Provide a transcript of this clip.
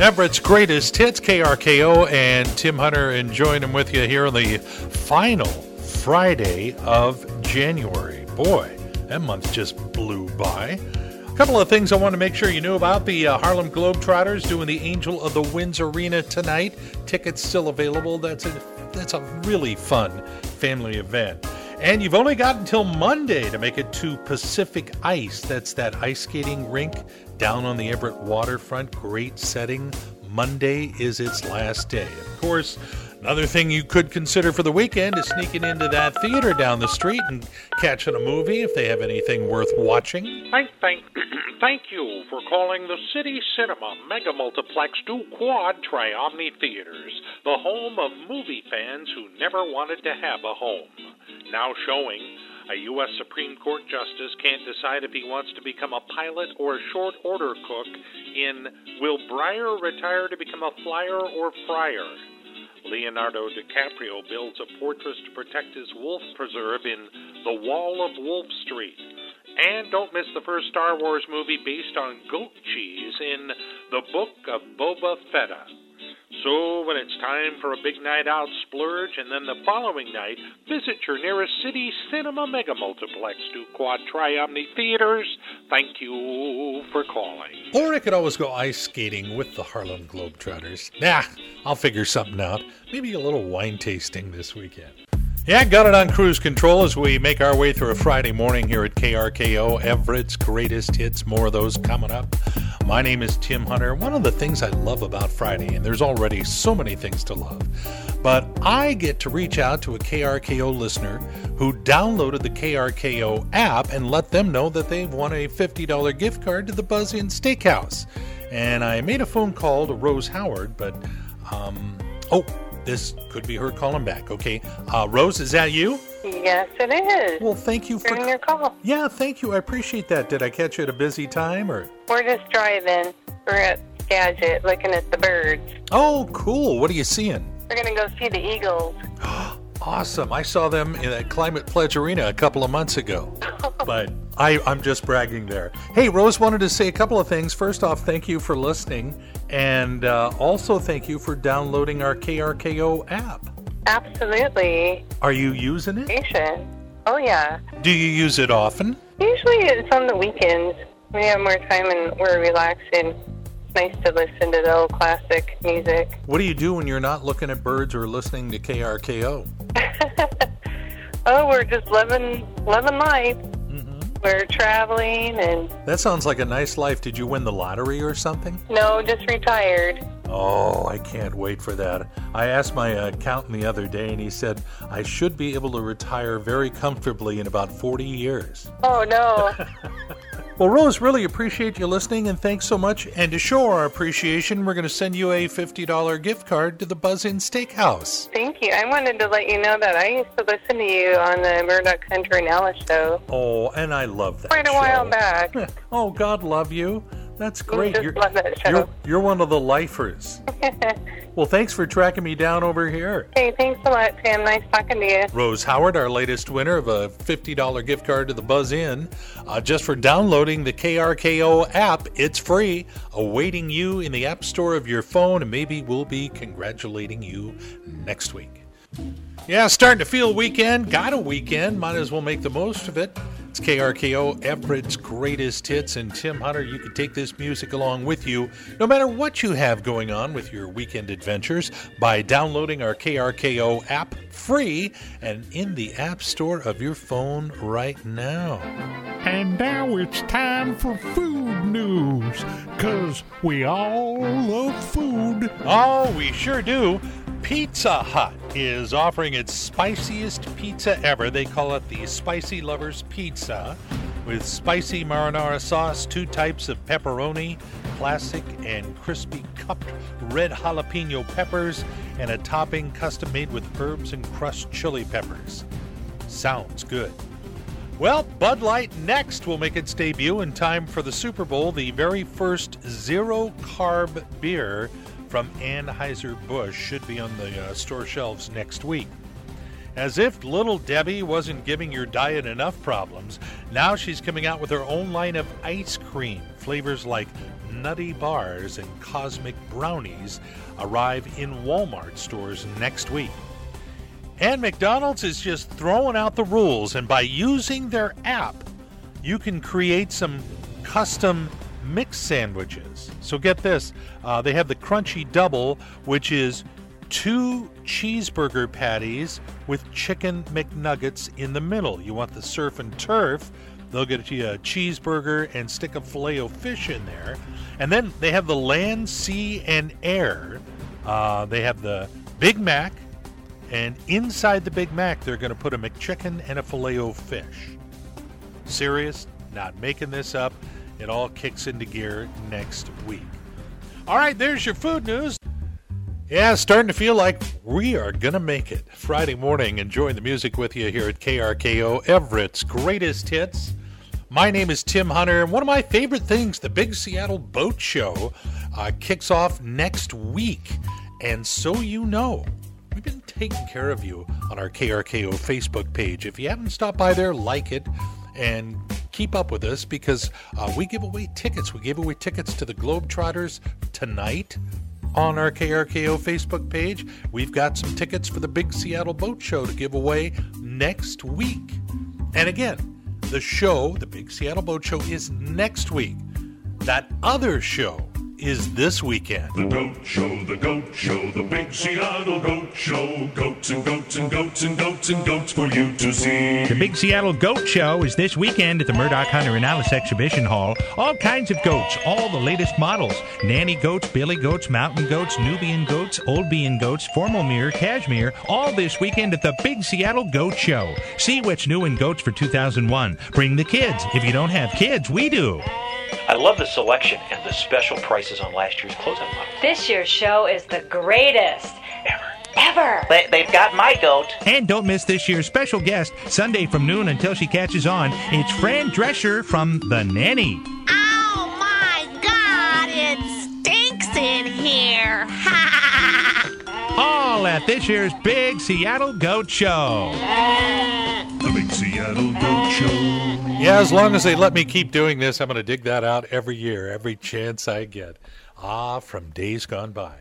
Everett's greatest hits, KRKO, and Tim Hunter enjoying them with you here on the final Friday of January. Boy, that month just blew by. A couple of things I want to make sure you knew about. The uh, Harlem Globetrotters doing the Angel of the Winds Arena tonight. Tickets still available. That's a that's a really fun family event. And you've only got until Monday to make it to Pacific Ice. That's that ice skating rink down on the Everett waterfront. Great setting. Monday is its last day. Of course, another thing you could consider for the weekend is sneaking into that theater down the street and catching a movie if they have anything worth watching. Thank, thank, thank you for calling the City Cinema Mega Multiplex to Quad Triomni Theaters, the home of movie fans who never wanted to have a home. Now showing, a U.S. Supreme Court justice can't decide if he wants to become a pilot or a short order cook in Will Breyer retire to become a flyer or friar? Leonardo DiCaprio builds a fortress to protect his wolf preserve in The Wall of Wolf Street. And don't miss the first Star Wars movie based on goat cheese in The Book of Boba Fetta. So, when it's time for a big night out, splurge, and then the following night, visit your nearest city cinema mega multiplex to Quad Triomni Theaters. Thank you for calling. Or I could always go ice skating with the Harlem Globetrotters. Nah, I'll figure something out. Maybe a little wine tasting this weekend. Yeah, got it on cruise control as we make our way through a Friday morning here at KRKO. Everett's greatest hits, more of those coming up. My name is Tim Hunter. One of the things I love about Friday, and there's already so many things to love, but I get to reach out to a KRKO listener who downloaded the KRKO app and let them know that they've won a $50 gift card to the Buzz Inn Steakhouse. And I made a phone call to Rose Howard, but, um, oh, this could be her calling back. Okay. Uh, Rose, is that you? Yes, it is. Well, thank you for your call. Yeah, thank you. I appreciate that. Did I catch you at a busy time or? We're just driving. We're at Skagit looking at the birds. Oh, cool. What are you seeing? We're going to go see the eagles. Awesome. I saw them in at Climate Pledge Arena a couple of months ago. but I, I'm just bragging there. Hey, Rose wanted to say a couple of things. First off, thank you for listening. And uh, also thank you for downloading our KRKO app. Absolutely. Are you using it? Oh, yeah. Do you use it often? Usually it's on the weekends. We have more time and we're relaxing. Nice to listen to the old classic music. What do you do when you're not looking at birds or listening to KRKO? oh, we're just living, living life. We're traveling and That sounds like a nice life. Did you win the lottery or something? no, just retired. Oh, I can't wait for that. I asked my accountant the other day, and he said I should be able to retire very comfortably in about 40 years. Oh no. Well, Rose, really appreciate you listening, and thanks so much. And to show our appreciation, we're going to send you a $50 gift card to the Buzz Inn Steakhouse. Thank you. I wanted to let you know that I used to listen to you on the Murdock Hunter and Alice show Oh, and I love that. quite a show. while back. Oh, God love you. That's great. love that show. You're, you're one of the lifers. well, thanks for tracking me down over here. Hey, thanks a lot, Sam. Nice talking to you. Rose Howard, our latest winner of a $50 gift card to the Buzz Inn, uh, just for downloading the KRKO app. It's free, awaiting you in the App Store of your phone, and maybe we'll be congratulating you next week. Yeah, starting to feel weekend. Got a weekend. Might as well make the most of it. It's KRKO, Everett's greatest hits. And Tim Hunter, you can take this music along with you no matter what you have going on with your weekend adventures by downloading our KRKO app free and in the App Store of your phone right now. And now it's time for food news because we all love food. Oh, we sure do. Pizza Hut is offering its spiciest pizza ever. They call it the Spicy Lovers Pizza with spicy marinara sauce, two types of pepperoni, classic and crispy cupped red jalapeno peppers, and a topping custom made with herbs and crushed chili peppers. Sounds good. Well, Bud Light next will make its debut in time for the Super Bowl, the very first zero carb beer from Anheuser-Busch should be on the uh, store shelves next week. As if Little Debbie wasn't giving your diet enough problems, now she's coming out with her own line of ice cream. Flavors like Nutty Bars and Cosmic Brownies arrive in Walmart stores next week. And McDonald's is just throwing out the rules, and by using their app, you can create some custom mixed sandwiches. So get this uh, they have the Crunchy Double, which is two cheeseburger patties with chicken McNuggets in the middle. You want the surf and turf, they'll get you a cheeseburger and stick a filet of fish in there. And then they have the land, sea, and air. Uh, they have the Big Mac, and inside the Big Mac, they're going to put a McChicken and a filet of fish. Serious? Not making this up. It all kicks into gear next week. All right, there's your food news. Yeah, starting to feel like we are going to make it. Friday morning, enjoying the music with you here at KRKO, Everett's greatest hits. My name is Tim Hunter, and one of my favorite things, the Big Seattle Boat Show, uh, kicks off next week. And so you know, we've been taking care of you on our KRKO Facebook page. If you haven't stopped by there, like it and keep up with us because uh, we give away tickets. We gave away tickets to the Globetrotters tonight on our KRKO Facebook page. We've got some tickets for the Big Seattle Boat Show to give away next week. And again, the show, the Big Seattle Boat Show, is next week. That other show is this weekend. The Goat Show, the Goat Show, the Big Seattle Goat Show. Goats and goats and goats and goats and goats for you to see. The Big Seattle Goat Show is this weekend at the Murdock Hunter and Alice Exhibition Hall. All kinds of goats, all the latest models. Nanny goats, billy goats, mountain goats, Nubian goats, Old-Bian goats, formal mirror, cashmere, all this weekend at the Big Seattle Goat Show. See what's new in goats for 2001. Bring the kids. If you don't have kids, we do. I love the selection and the special prices on last year's closeout model. This year's show is the greatest Ever. ever. They, they've got my goat. And don't miss this year's special guest, Sunday from noon until she catches on. It's Fran Drescher from The Nanny. Oh my god, it stinks in here. All at this year's Big Seattle Goat Show. Uh. The Big Seattle Goat Show. Yeah, as long as they let me keep doing this, I'm going to dig that out every year, every chance I get. Ah, from days gone by.